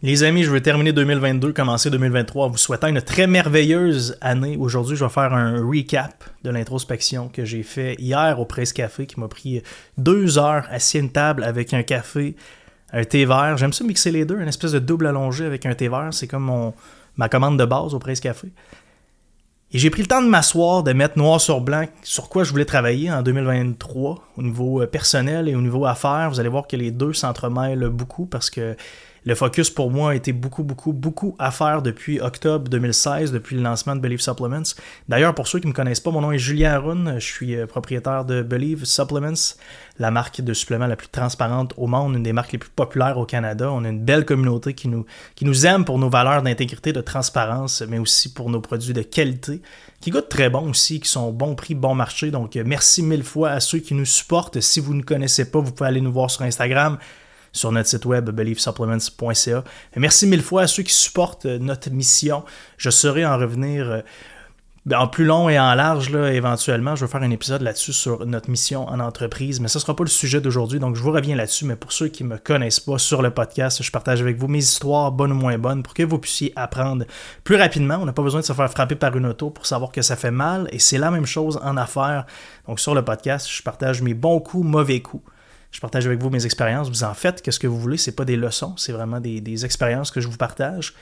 Les amis, je veux terminer 2022, commencer 2023 en vous souhaitant une très merveilleuse année. Aujourd'hui, je vais faire un recap de l'introspection que j'ai fait hier au Presse Café qui m'a pris deux heures assis à une table avec un café, un thé vert. J'aime ça mixer les deux, une espèce de double allongé avec un thé vert. C'est comme ma commande de base au Presse Café. Et j'ai pris le temps de m'asseoir, de mettre noir sur blanc sur quoi je voulais travailler en 2023 au niveau personnel et au niveau affaires. Vous allez voir que les deux s'entremêlent beaucoup parce que le focus pour moi a été beaucoup, beaucoup, beaucoup à faire depuis octobre 2016, depuis le lancement de Believe Supplements. D'ailleurs, pour ceux qui ne me connaissent pas, mon nom est Julien Arun. Je suis euh, propriétaire de Believe Supplements, la marque de suppléments la plus transparente au monde, une des marques les plus populaires au Canada. On a une belle communauté qui nous, qui nous aime pour nos valeurs d'intégrité, de transparence, mais aussi pour nos produits de qualité, qui goûtent très bon aussi, qui sont bon prix, bon marché. Donc, merci mille fois à ceux qui nous supportent. Si vous ne connaissez pas, vous pouvez aller nous voir sur Instagram sur notre site web believesupplements.ca. Merci mille fois à ceux qui supportent euh, notre mission. Je saurai en revenir euh, en plus long et en large, là, éventuellement, je vais faire un épisode là-dessus sur notre mission en entreprise, mais ce ne sera pas le sujet d'aujourd'hui, donc je vous reviens là-dessus. Mais pour ceux qui ne me connaissent pas sur le podcast, je partage avec vous mes histoires, bonnes ou moins bonnes, pour que vous puissiez apprendre plus rapidement. On n'a pas besoin de se faire frapper par une auto pour savoir que ça fait mal, et c'est la même chose en affaires. Donc sur le podcast, je partage mes bons coups, mauvais coups. Je partage avec vous mes expériences. Vous en faites qu'est-ce que vous voulez. C'est pas des leçons, c'est vraiment des, expériences que je vous partage.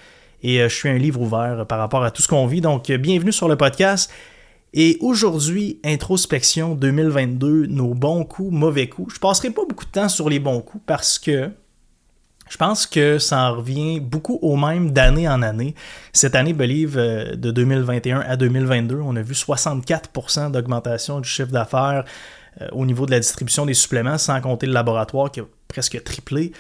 Et euh, je suis un livre ouvert par rapport à tout ce qu'on vit. Donc, euh, bienvenue sur le podcast. Et aujourd'hui, introspection 2022, nos bons coups, mauvais coups. Je passerai pas beaucoup de temps sur les bons coups parce que je pense que ça en revient beaucoup au même d'année en année. Cette année, Believe, euh, de 2021 à 2022, on a vu 64% d'augmentation du chiffre d'affaires, au niveau de la distribution des suppléments, sans compter le laboratoire qui a presque triplé.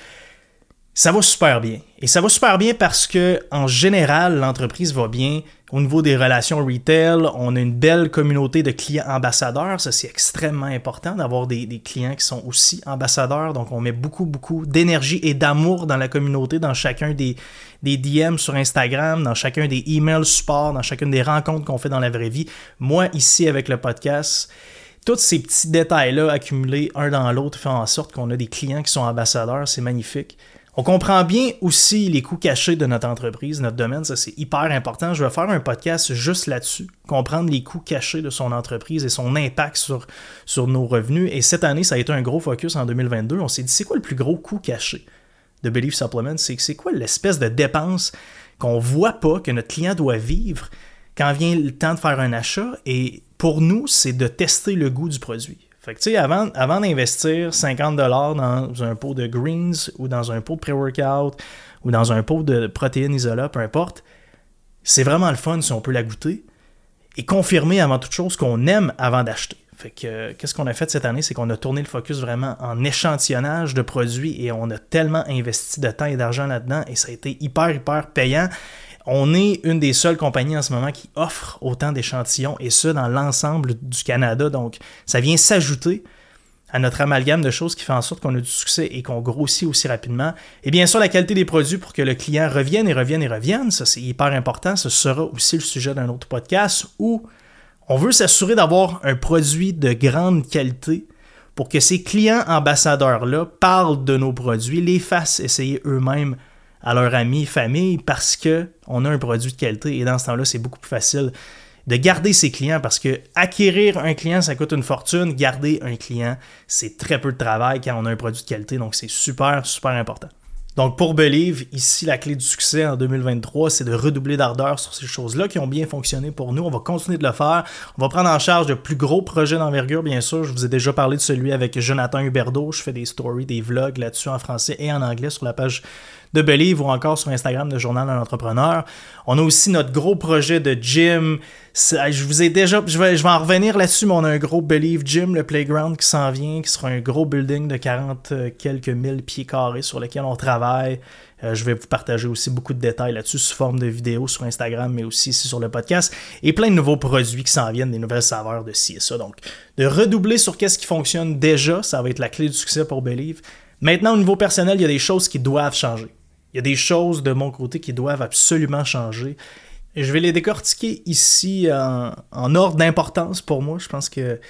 Ça va super bien. Et ça va super bien parce que, en général, l'entreprise va bien. Au niveau des relations retail, on a une belle communauté de clients ambassadeurs. Ça, c'est extrêmement important d'avoir des, clients qui sont aussi ambassadeurs. Donc, on met beaucoup, beaucoup d'énergie et d'amour dans la communauté, dans chacun des, des DM sur Instagram, dans chacun des emails support, dans chacune des rencontres qu'on fait dans la vraie vie. Moi, ici, avec le podcast, tous ces petits détails-là accumulés un dans l'autre font en sorte qu'on a des clients qui sont ambassadeurs, c'est magnifique. On comprend bien aussi les coûts cachés de notre entreprise, notre domaine, ça c'est hyper important. Je vais faire un podcast juste là-dessus, comprendre les coûts cachés de son entreprise et son impact sur, sur nos revenus. Et cette année, ça a été un gros focus en 2022. On s'est dit, c'est quoi le plus gros coût caché de Belief Supplement? C'est, c'est quoi l'espèce de dépense qu'on voit pas, que notre client doit vivre quand vient le temps de faire un achat? Et pour nous, c'est de tester le goût du produit. Fait que, avant, avant d'investir 50$ dans un pot de greens ou dans un pot de pré-workout ou dans un pot de protéines isola, peu importe, c'est vraiment le fun si on peut la goûter et confirmer avant toute chose qu'on aime avant d'acheter. Fait que, qu'est-ce qu'on a fait cette année? C'est qu'on a tourné le focus vraiment en échantillonnage de produits et on a tellement investi de temps et d'argent là-dedans et ça a été hyper, hyper payant. On est une des seules compagnies en ce moment qui offre autant d'échantillons et ce dans l'ensemble du Canada. Donc, ça vient s'ajouter à notre amalgame de choses qui fait en sorte qu'on a du succès et qu'on grossit aussi rapidement. Et bien sûr, la qualité des produits pour que le client revienne et revienne et revienne, ça c'est hyper important. Ce sera aussi le sujet d'un autre podcast où on veut s'assurer d'avoir un produit de grande qualité pour que ces clients ambassadeurs-là parlent de nos produits, les fassent essayer eux-mêmes à leurs amis, famille, parce qu'on a un produit de qualité. Et dans ce temps-là, c'est beaucoup plus facile de garder ses clients parce que acquérir un client, ça coûte une fortune. Garder un client, c'est très peu de travail quand on a un produit de qualité. Donc, c'est super, super important. Donc pour Believe, ici la clé du succès en 2023, c'est de redoubler d'ardeur sur ces choses-là qui ont bien fonctionné pour nous. On va continuer de le faire. On va prendre en charge de plus gros projets d'envergure, bien sûr. Je vous ai déjà parlé de celui avec Jonathan Huberdeau. Je fais des stories, des vlogs là-dessus en français et en anglais sur la page de Believe ou encore sur Instagram de Journal d'un entrepreneur. On a aussi notre gros projet de gym. Je vous ai déjà, je vais, je vais en revenir là-dessus, mais on a un gros Believe Gym, le playground qui s'en vient, qui sera un gros building de 40 euh, quelques mille pieds carrés sur lequel on travaille. Euh, je vais vous partager aussi beaucoup de détails là-dessus sous forme de vidéos sur Instagram, mais aussi ici sur le podcast. Et plein de nouveaux produits qui s'en viennent, des nouvelles saveurs de ci et ça. Donc, de redoubler sur qu'est-ce qui fonctionne déjà, ça va être la clé du succès pour Believe. Maintenant, au niveau personnel, il y a des choses qui doivent changer. Il y a des choses de mon côté qui doivent absolument changer. Je vais les décortiquer ici en, ordre d'importance pour moi. Je pense que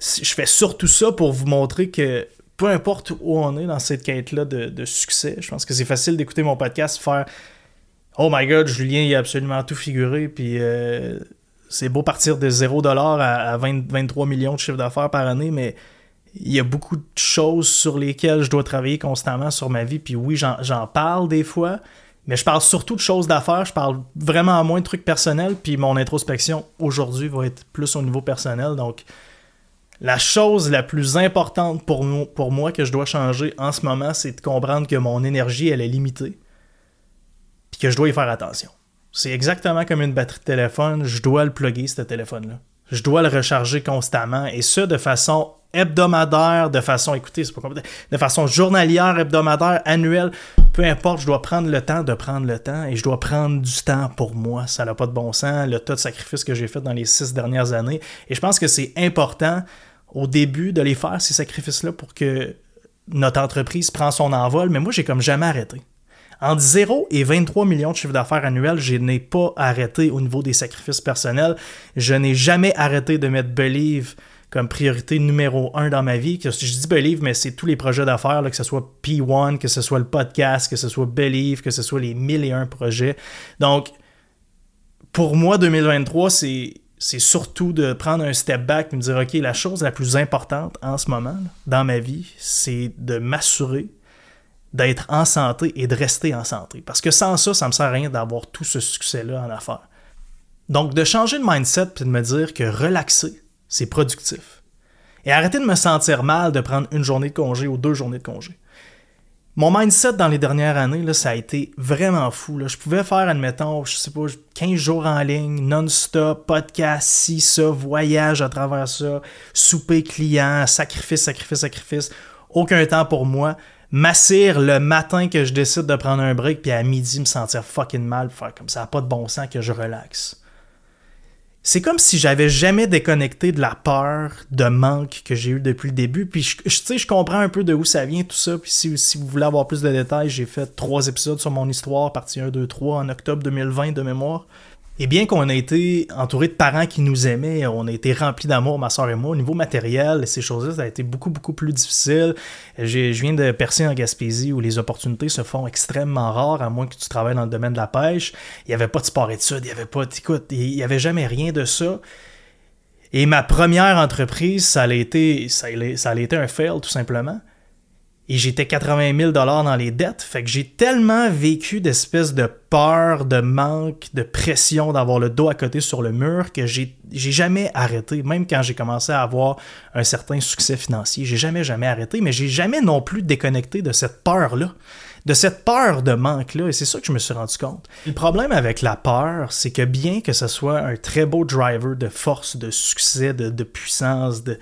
je fais surtout ça pour vous montrer que peu importe où on est dans cette quête-là de, succès, je pense que c'est facile d'écouter mon podcast, faire Oh my god, Julien, il a absolument tout figuré, puis euh, c'est beau partir de 0$ à, à 23 millions de chiffre d'affaires par année, mais il y a beaucoup de choses sur lesquelles je dois travailler constamment sur ma vie. Puis oui, j'en parle des fois, mais je parle surtout de choses d'affaires. Je parle vraiment moins de trucs personnels. Puis mon introspection aujourd'hui va être plus au niveau personnel. Donc, la chose la plus importante pour, pour moi que je dois changer en ce moment, c'est de comprendre que mon énergie, elle est limitée. Puis que je dois y faire attention. C'est exactement comme une batterie de téléphone. Je dois le plugger, ce téléphone-là. Je dois le recharger constamment. Et ce, de façon hebdomadaire, de façon, écoutez, c'est pas compliqué, de façon journalière, hebdomadaire, annuelle, peu importe, je dois prendre le temps de prendre le temps et je dois prendre du temps pour moi. Ça n'a pas de bon sens, le tas de sacrifices que j'ai fait dans les six dernières années. Et je pense que c'est important au début de les faire, ces sacrifices-là, pour que notre entreprise prenne son envol. Mais moi, j'ai comme jamais arrêté. Entre 0 et 23 millions de chiffre d'affaires annuel, je n'ai pas arrêté au niveau des sacrifices personnels. Je n'ai jamais arrêté de mettre Believe comme priorité numéro un dans ma vie. Je dis Believe, mais c'est tous les projets d'affaires, que ce soit P1, que ce soit le podcast, que ce soit Believe, que ce soit les 1001 projets. Donc, pour moi, 2023, c'est c'est surtout de prendre un step back et me dire, OK, la chose la plus importante en ce moment dans ma vie, c'est de m'assurer d'être en santé et de rester en santé. Parce que sans ça, ça me sert à rien d'avoir tout ce succès-là en affaires. Donc, de changer de mindset et de me dire que relaxer, c'est productif. Et arrêter de me sentir mal de prendre une journée de congé ou deux journées de congé. Mon mindset dans les dernières années, là, ça a été vraiment fou. Je pouvais faire, admettons, je sais pas, 15 jours en ligne, non-stop, podcast, ci, ça, voyage à travers ça, souper client, sacrifice, sacrifice, sacrifice. Aucun temps pour moi. M'assire le matin que je décide de prendre un break, puis à midi me sentir fucking mal, faire comme ça, pas de bon sens que je relaxe c'est comme si j'avais jamais déconnecté de la peur de manque que j'ai eu depuis le début. Puis je, comprends un peu de où ça vient tout ça. Puis si, si vous voulez avoir plus de détails, j'ai fait trois épisodes sur mon histoire, partie 1, 2, 3 en octobre 2020 de mémoire. Et bien qu'on ait été entouré de parents qui nous aimaient, on a été remplis d'amour, ma soeur et moi, au niveau matériel, ces choses-là, ça a été beaucoup, beaucoup plus difficile. Je viens de percer en Gaspésie où les opportunités se font extrêmement rares, à moins que tu travailles dans le domaine de la pêche. Il n'y avait pas de sport études, il n'y avait pas, écoute, il n'y avait jamais rien de ça. Et ma première entreprise, ça a été, ça un fail, tout simplement et j'étais 80 000 dans les dettes. Fait que j'ai tellement vécu d'espèces de peur, de manque, de pression d'avoir le dos à côté sur le mur que j'ai jamais arrêté. Même quand j'ai commencé à avoir un certain succès financier, j'ai jamais, jamais arrêté, mais j'ai jamais non plus déconnecté de cette peur-là. De cette peur de manque-là, et c'est ça que je me suis rendu compte. Le problème avec la peur, c'est que bien que ce soit un très beau driver de force, de succès, de, de puissance, de...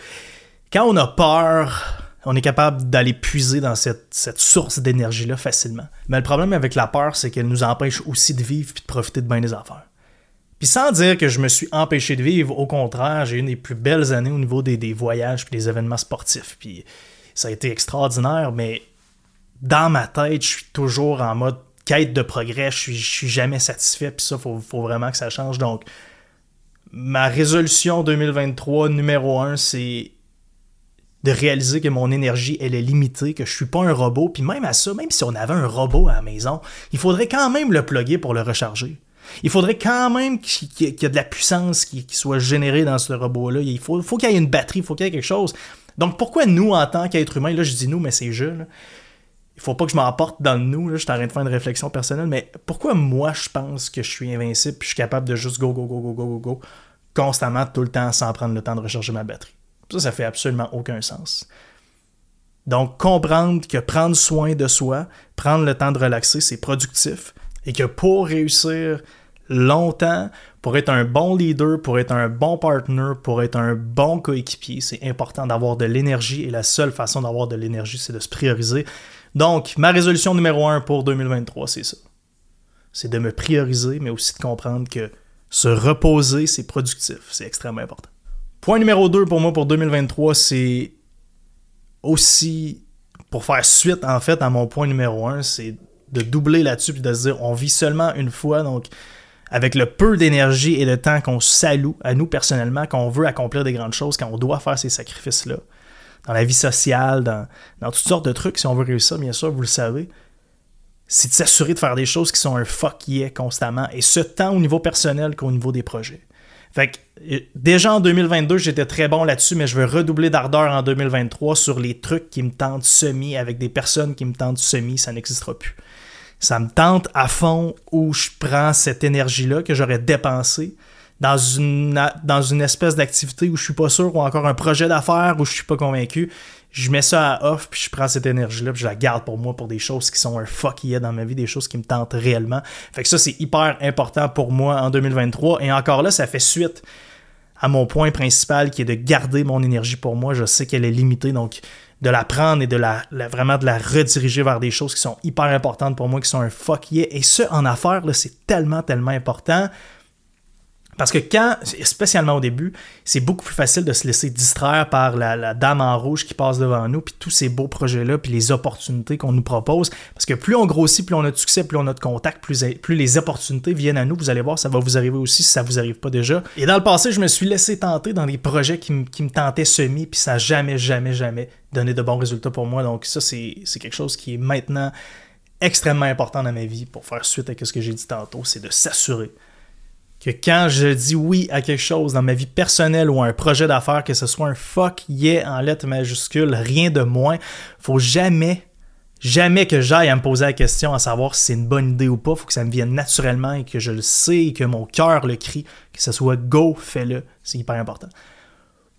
quand on a peur, on est capable d'aller puiser dans cette, source d'énergie-là facilement. Mais le problème avec la peur, c'est qu'elle nous empêche aussi de vivre et de profiter de bien des affaires. Puis sans dire que je me suis empêché de vivre, au contraire, j'ai eu une des plus belles années au niveau des, voyages et des événements sportifs. Puis ça a été extraordinaire, mais dans ma tête, je suis toujours en mode quête de progrès, je suis, suis jamais satisfait, puis ça, faut, faut, vraiment que ça change. Donc, ma résolution 2023 numéro 1, c'est de réaliser que mon énergie, elle est limitée, que je suis pas un robot. Puis même à ça, même si on avait un robot à la maison, il faudrait quand même le plugger pour le recharger. Il faudrait quand même qu'il y ait de la puissance qui, soit générée dans ce robot-là. Il faut, faut qu'il y ait une batterie, il faut qu'il y ait quelque chose. Donc pourquoi nous, en tant qu'être humain, là je dis nous, mais c'est je, là, il faut pas que je m'emporte dans le nous, là, je suis en train de faire une réflexion personnelle, mais pourquoi moi je pense que je suis invincible puis je suis capable de juste go, go, go, go, go, go, go, constamment, tout le temps, sans prendre le temps de recharger ma batterie? Ça, ça fait absolument aucun sens. Donc, comprendre que prendre soin de soi, prendre le temps de relaxer, c'est productif et que pour réussir longtemps, pour être un bon leader, pour être un bon partner, pour être un bon coéquipier, c'est important d'avoir de l'énergie et la seule façon d'avoir de l'énergie, c'est de se prioriser. Donc, ma résolution numéro un pour 2023, c'est ça. C'est de me prioriser, mais aussi de comprendre que se reposer, c'est productif, c'est extrêmement important. Point numéro 2 pour moi pour 2023, c'est aussi pour faire suite en fait à mon point numéro 1, c'est de doubler là-dessus et de se dire on vit seulement une fois, donc avec le peu d'énergie et de temps qu'on s'alloue à nous personnellement, qu'on veut accomplir des grandes choses, quand on doit faire ces sacrifices-là, dans la vie sociale, dans, dans toutes sortes de trucs, si on veut réussir, bien sûr, vous le savez, c'est de s'assurer de faire des choses qui sont un fuck yeah constamment, et ce tant au niveau personnel qu'au niveau des projets. Fait que, euh, déjà en 2022, j'étais très bon là-dessus, mais je veux redoubler d'ardeur en 2023 sur les trucs qui me tentent semi, avec des personnes qui me tentent semi, ça n'existera plus. Ça me tente à fond où je prends cette énergie-là que j'aurais dépensée dans une, espèce d'activité où je suis pas sûr ou encore un projet d'affaires où je suis pas convaincu. Je mets ça à off puis je prends cette énergie-là puis je la garde pour moi pour des choses qui sont un fuck yeah dans ma vie, des choses qui me tentent réellement. Fait que ça, c'est hyper important pour moi en 2023. Et encore là, ça fait suite à mon point principal qui est de garder mon énergie pour moi. Je sais qu'elle est limitée, donc de la prendre et de la, vraiment de la rediriger vers des choses qui sont hyper importantes pour moi, qui sont un fuck yeah. Et ce, en affaires, c'est tellement, tellement important. Parce que quand, spécialement au début, c'est beaucoup plus facile de se laisser distraire par la, dame en rouge qui passe devant nous, puis tous ces beaux projets-là, puis les opportunités qu'on nous propose. Parce que plus on grossit, plus on a de succès, plus on a de contact, plus, les opportunités viennent à nous. Vous allez voir, ça va vous arriver aussi si ça vous arrive pas déjà. Et dans le passé, je me suis laissé tenter dans des projets qui, me tentaient semi, puis ça n'a jamais, jamais, jamais donné de bons résultats pour moi. Donc ça, c'est quelque chose qui est maintenant extrêmement important dans ma vie pour faire suite à ce que j'ai dit tantôt, c'est de s'assurer que quand je dis oui à quelque chose dans ma vie personnelle ou à un projet d'affaires, que ce soit un fuck yeah en lettres majuscules, rien de moins, faut jamais, jamais que j'aille à me poser la question à savoir si c'est une bonne idée ou pas. Faut que ça me vienne naturellement et que je le sais et que mon cœur le crie, que ce soit go, fais-le. C'est hyper important.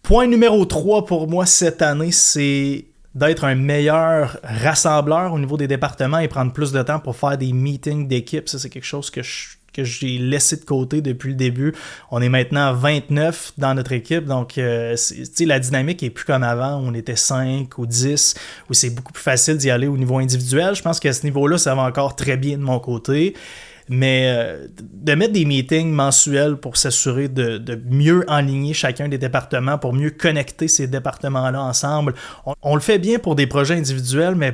Point numéro 3 pour moi cette année, c'est d'être un meilleur rassembleur au niveau des départements et prendre plus de temps pour faire des meetings d'équipe. Ça, c'est quelque chose que je que j'ai laissé de côté depuis le début. On est maintenant 29 dans notre équipe, donc euh, la dynamique est plus comme avant. On était 5 ou 10, où c'est beaucoup plus facile d'y aller au niveau individuel. Je pense qu'à ce niveau-là, ça va encore très bien de mon côté. Mais euh, de mettre des meetings mensuels pour s'assurer de, de, mieux enligner chacun des départements, pour mieux connecter ces départements-là ensemble. on, le fait bien pour des projets individuels, mais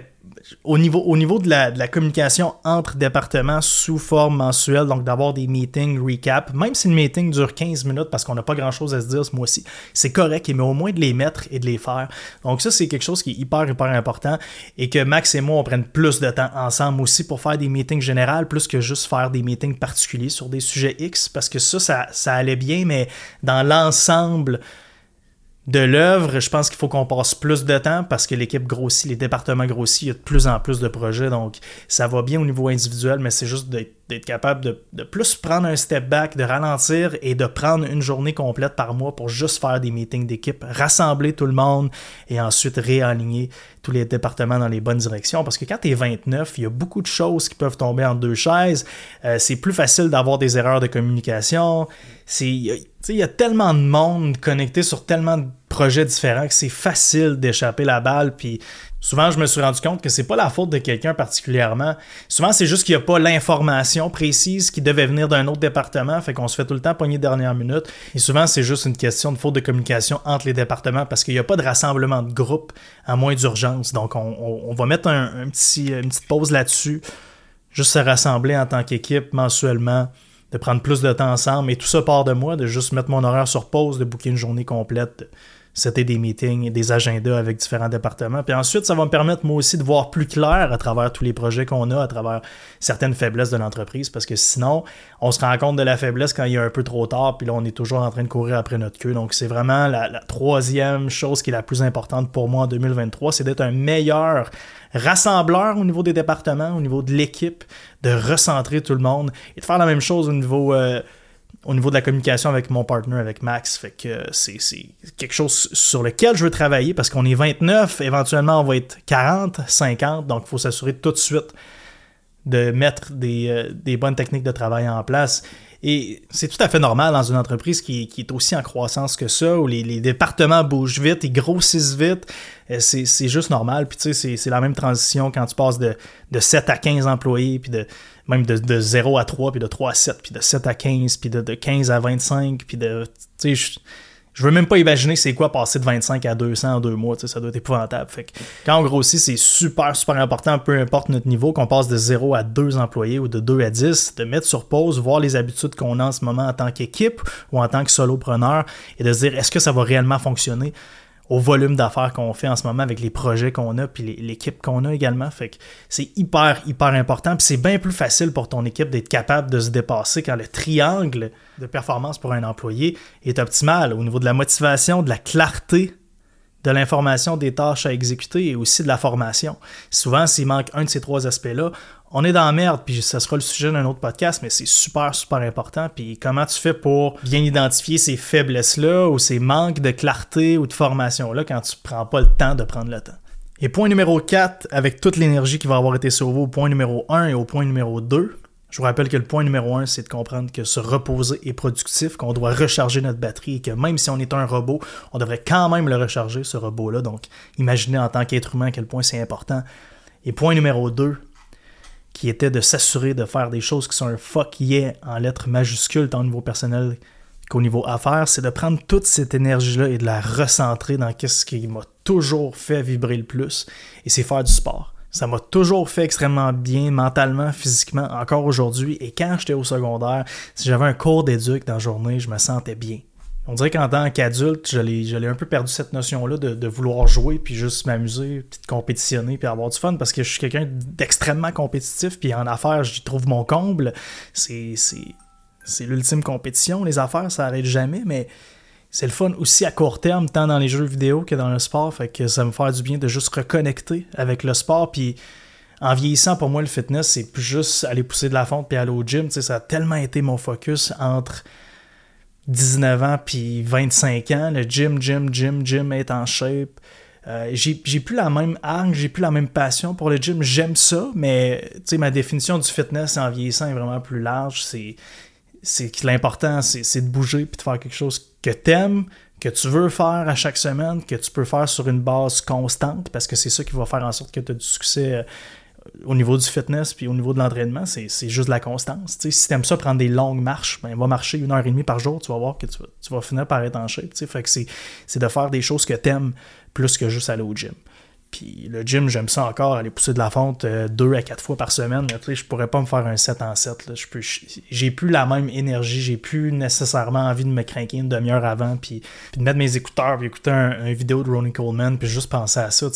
au niveau, au niveau de, la, communication entre départements sous forme mensuelle, donc d'avoir des meetings recap, même si le meeting dure 15 minutes parce qu'on n'a pas grand chose à se dire ce mois-ci, c'est correct, mais au moins de les mettre et de les faire. Donc ça, c'est quelque chose qui est hyper, hyper important et que Max et moi, on prenne plus de temps ensemble aussi pour faire des meetings généraux plus que juste faire des meetings particuliers sur des sujets X parce que ça, ça allait bien, mais dans l'ensemble, de l'œuvre, je pense qu'il faut qu'on passe plus de temps parce que l'équipe grossit, les départements grossissent, il y a de plus en plus de projets, donc ça va bien au niveau individuel, mais c'est juste d'être capable de, plus prendre un step back, de ralentir et de prendre une journée complète par mois pour juste faire des meetings d'équipe, rassembler tout le monde et ensuite réaligner tous les départements dans les bonnes directions. Parce que quand tu es 29, il y a beaucoup de choses qui peuvent tomber en deux chaises. Euh, c'est plus facile d'avoir des erreurs de communication. Il y a tellement de monde connecté sur tellement de projets différents que c'est facile d'échapper la balle. Puis souvent, je me suis rendu compte que c'est pas la faute de quelqu'un particulièrement. Souvent, c'est juste qu'il n'y a pas l'information précise qui devait venir d'un autre département. Fait qu'on se fait tout le temps pogner dernière minute. Et souvent, c'est juste une question de faute de communication entre les départements parce qu'il n'y a pas de rassemblement de groupe à moins d'urgence. Donc, on, va mettre un, petit, une petite pause là-dessus. Juste se rassembler en tant qu'équipe mensuellement de prendre plus de temps ensemble. Et tout ça part de moi, de juste mettre mon horaire sur pause, de booker une journée complète, c'était des meetings, des agendas avec différents départements. Puis ensuite, ça va me permettre moi aussi de voir plus clair à travers tous les projets qu'on a, à travers certaines faiblesses de l'entreprise, parce que sinon, on se rend compte de la faiblesse quand il est un peu trop tard, puis là, on est toujours en train de courir après notre queue. Donc, c'est vraiment la, troisième chose qui est la plus importante pour moi en 2023, c'est d'être un meilleur rassembleur au niveau des départements, au niveau de l'équipe, de recentrer tout le monde et de faire la même chose au niveau, euh, au niveau de la communication avec mon partenaire, avec Max. Fait que c'est quelque chose sur lequel je veux travailler parce qu'on est 29, éventuellement on va être 40, 50, donc il faut s'assurer tout de suite de mettre des, euh, des bonnes techniques de travail en place et c'est tout à fait normal dans une entreprise qui, est aussi en croissance que ça, où les, départements bougent vite, ils grossissent vite. Euh, c'est juste normal. Puis tu sais, c'est la même transition quand tu passes de, de 7 à 15 employés, puis de même de, de 0 à 3, puis de 3 à 7, puis de 7 à 15, puis de, de 15 à 25, puis de... Tu sais, je veux même pas imaginer c'est quoi passer de 25 à 200 en deux mois, ça doit être épouvantable. Fait que quand on grossit, c'est super, super important, peu importe notre niveau, qu'on passe de 0 à 2 employés ou de 2 à 10, de mettre sur pause, voir les habitudes qu'on a en ce moment en tant qu'équipe ou en tant que solopreneur et de se dire est-ce que ça va réellement fonctionner? Au volume d'affaires qu'on fait en ce moment avec les projets qu'on a puis l'équipe qu'on a également. Fait que c'est hyper, hyper important. Puis c'est bien plus facile pour ton équipe d'être capable de se dépasser quand le triangle de performance pour un employé est optimal au niveau de la motivation, de la clarté de l'information des tâches à exécuter et aussi de la formation. Souvent, s'il manque un de ces trois aspects-là, on est dans la merde, puis ce sera le sujet d'un autre podcast, mais c'est super, super important. Puis comment tu fais pour bien identifier ces faiblesses-là ou ces manques de clarté ou de formation-là quand tu prends pas le temps de prendre le temps? Et point numéro 4, avec toute l'énergie qui va avoir été sauvée au point numéro 1 et au point numéro 2, je vous rappelle que le point numéro 1, c'est de comprendre que se reposer est productif, qu'on doit recharger notre batterie et que même si on est un robot, on devrait quand même le recharger, ce robot-là. Donc, imaginez en tant qu'être humain à quel point c'est important. Et point numéro 2, qui était de s'assurer de faire des choses qui sont un fuck yeah en lettres majuscules, tant au niveau personnel qu'au niveau affaires, c'est de prendre toute cette énergie-là et de la recentrer dans ce qui m'a toujours fait vibrer le plus, et c'est faire du sport. Ça m'a toujours fait extrêmement bien mentalement, physiquement, encore aujourd'hui. Et quand j'étais au secondaire, si j'avais un cours d'éduc dans la journée, je me sentais bien. On dirait qu'en tant qu'adulte, je l'ai un peu perdu cette notion-là de, vouloir jouer, puis juste m'amuser, puis de compétitionner, puis avoir du fun, parce que je suis quelqu'un d'extrêmement compétitif, puis en affaires, j'y trouve mon comble. C'est l'ultime compétition. Les affaires, ça n'arrête jamais, mais c'est le fun aussi à court terme, tant dans les jeux vidéo que dans le sport, fait que ça me fait du bien de juste reconnecter avec le sport, puis en vieillissant, pour moi, le fitness, c'est plus juste aller pousser de la fonte puis aller au gym. ça a tellement été mon focus entre 19 ans puis 25 ans, le gym, gym, gym, gym, être en shape. Euh, j'ai plus la même hargne, j'ai plus la même passion pour le gym. J'aime ça, mais ma définition du fitness en vieillissant est vraiment plus large. C'est c'est que l'important, c'est de bouger puis de faire quelque chose que t'aimes, que tu veux faire à chaque semaine, que tu peux faire sur une base constante, parce que c'est ça qui va faire en sorte que tu as du succès euh, au niveau du fitness puis au niveau de l'entraînement, c'est juste la constance. si tu aimes ça prendre des longues marches, ben, va marcher une heure et demie par jour, tu vas voir que tu vas, finir par être en shape. C'est de faire des choses que tu aimes plus que juste aller au gym. Puis le gym, j'aime ça encore, aller pousser de la fonte euh, deux à quatre fois par semaine. Ne je pourrais pas me faire un 7 en 7. J'ai plus la même énergie, j'ai plus nécessairement envie de me craquer une demi-heure avant, puis, de mettre mes écouteurs, puis écouter un, vidéo de Ronnie Coleman, puis juste penser à ça.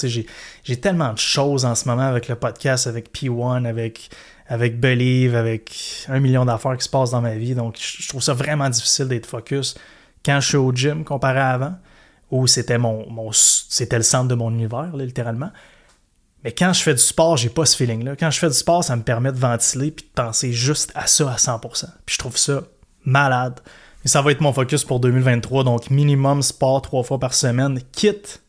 J'ai tellement de choses en ce moment avec le podcast, avec P1, avec, avec Believe, avec un million d'affaires qui se passent dans ma vie. Donc je trouve ça vraiment difficile d'être focus quand je suis au gym comparé à avant où c'était mon, c'était le centre de mon univers, littéralement. Mais quand je fais du sport, j'ai pas ce feeling-là. Quand je fais du sport, ça me permet de ventiler puis de penser juste à ça à 100%. Puis je trouve ça malade. Et ça va être mon focus pour 2023, donc minimum sport trois fois par semaine, quitte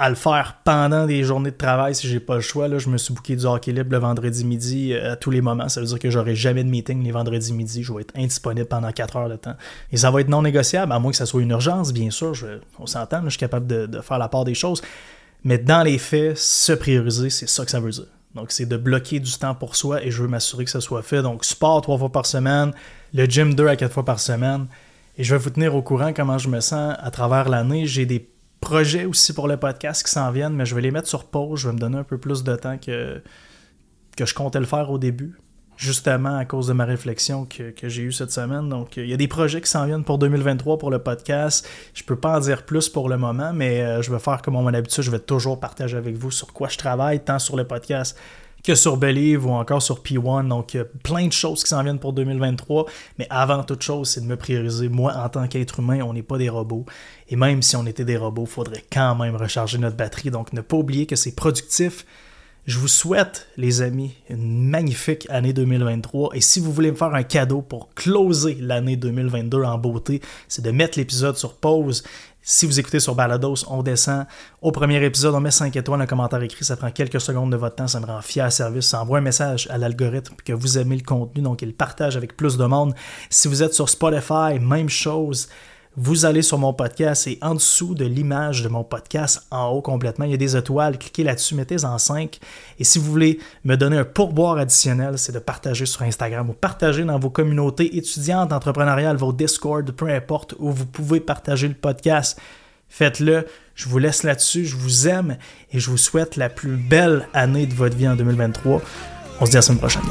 à le faire pendant des journées de travail si j'ai pas le choix. Là, je me suis booké du hockey libre le vendredi midi euh, à tous les moments. Ça veut dire que j'aurai jamais de meeting les vendredis midi. Je vais être indisponible pendant 4 heures de temps. Et ça va être non négociable, à moins que ça soit une urgence, bien sûr. on s'entend, je suis capable de, faire la part des choses. Mais dans les faits, se prioriser, c'est ça que ça veut dire. Donc, c'est de bloquer du temps pour soi et je veux m'assurer que ça soit fait. Donc, sport trois fois par semaine, le gym deux à quatre fois par semaine. Et je vais vous tenir au courant comment je me sens à travers l'année. J'ai des projets aussi pour le podcast qui s'en viennent, mais je vais les mettre sur pause. Je vais me donner un peu plus de temps que, que je comptais le faire au début, justement à cause de ma réflexion que, j'ai eue cette semaine. Donc, il y a des projets qui s'en viennent pour 2023 pour le podcast. Je peux pas en dire plus pour le moment, mais euh, je vais faire comme à mon habitude. Je vais toujours partager avec vous sur quoi je travaille, tant sur le podcast que sur Believe ou encore sur P1. Donc, il y a plein de choses qui s'en viennent pour 2023. Mais avant toute chose, c'est de me prioriser. Moi, en tant qu'être humain, on n'est pas des robots. Et même si on était des robots, il faudrait quand même recharger notre batterie. Donc, ne pas oublier que c'est productif. Je vous souhaite, les amis, une magnifique année 2023. Et si vous voulez me faire un cadeau pour closer l'année 2022 en beauté, c'est de mettre l'épisode sur pause si vous écoutez sur Balados, on descend au premier épisode, on met 5 étoiles, un commentaire écrit, ça prend quelques secondes de votre temps, ça me rend fier service, ça envoie un message à l'algorithme que vous aimez le contenu, donc il partage avec plus de monde. Si vous êtes sur Spotify, même chose vous allez sur mon podcast et en dessous de l'image de mon podcast, en haut complètement, il y a des étoiles. Cliquez là-dessus, mettez en 5. Et si vous voulez me donner un pourboire additionnel, c'est de partager sur Instagram ou partager dans vos communautés étudiantes, entrepreneuriales, vos Discord, peu importe où vous pouvez partager le podcast. Faites-le. Je vous laisse là-dessus. Je vous aime et je vous souhaite la plus belle année de votre vie en 2023. On se dit à la semaine prochaine.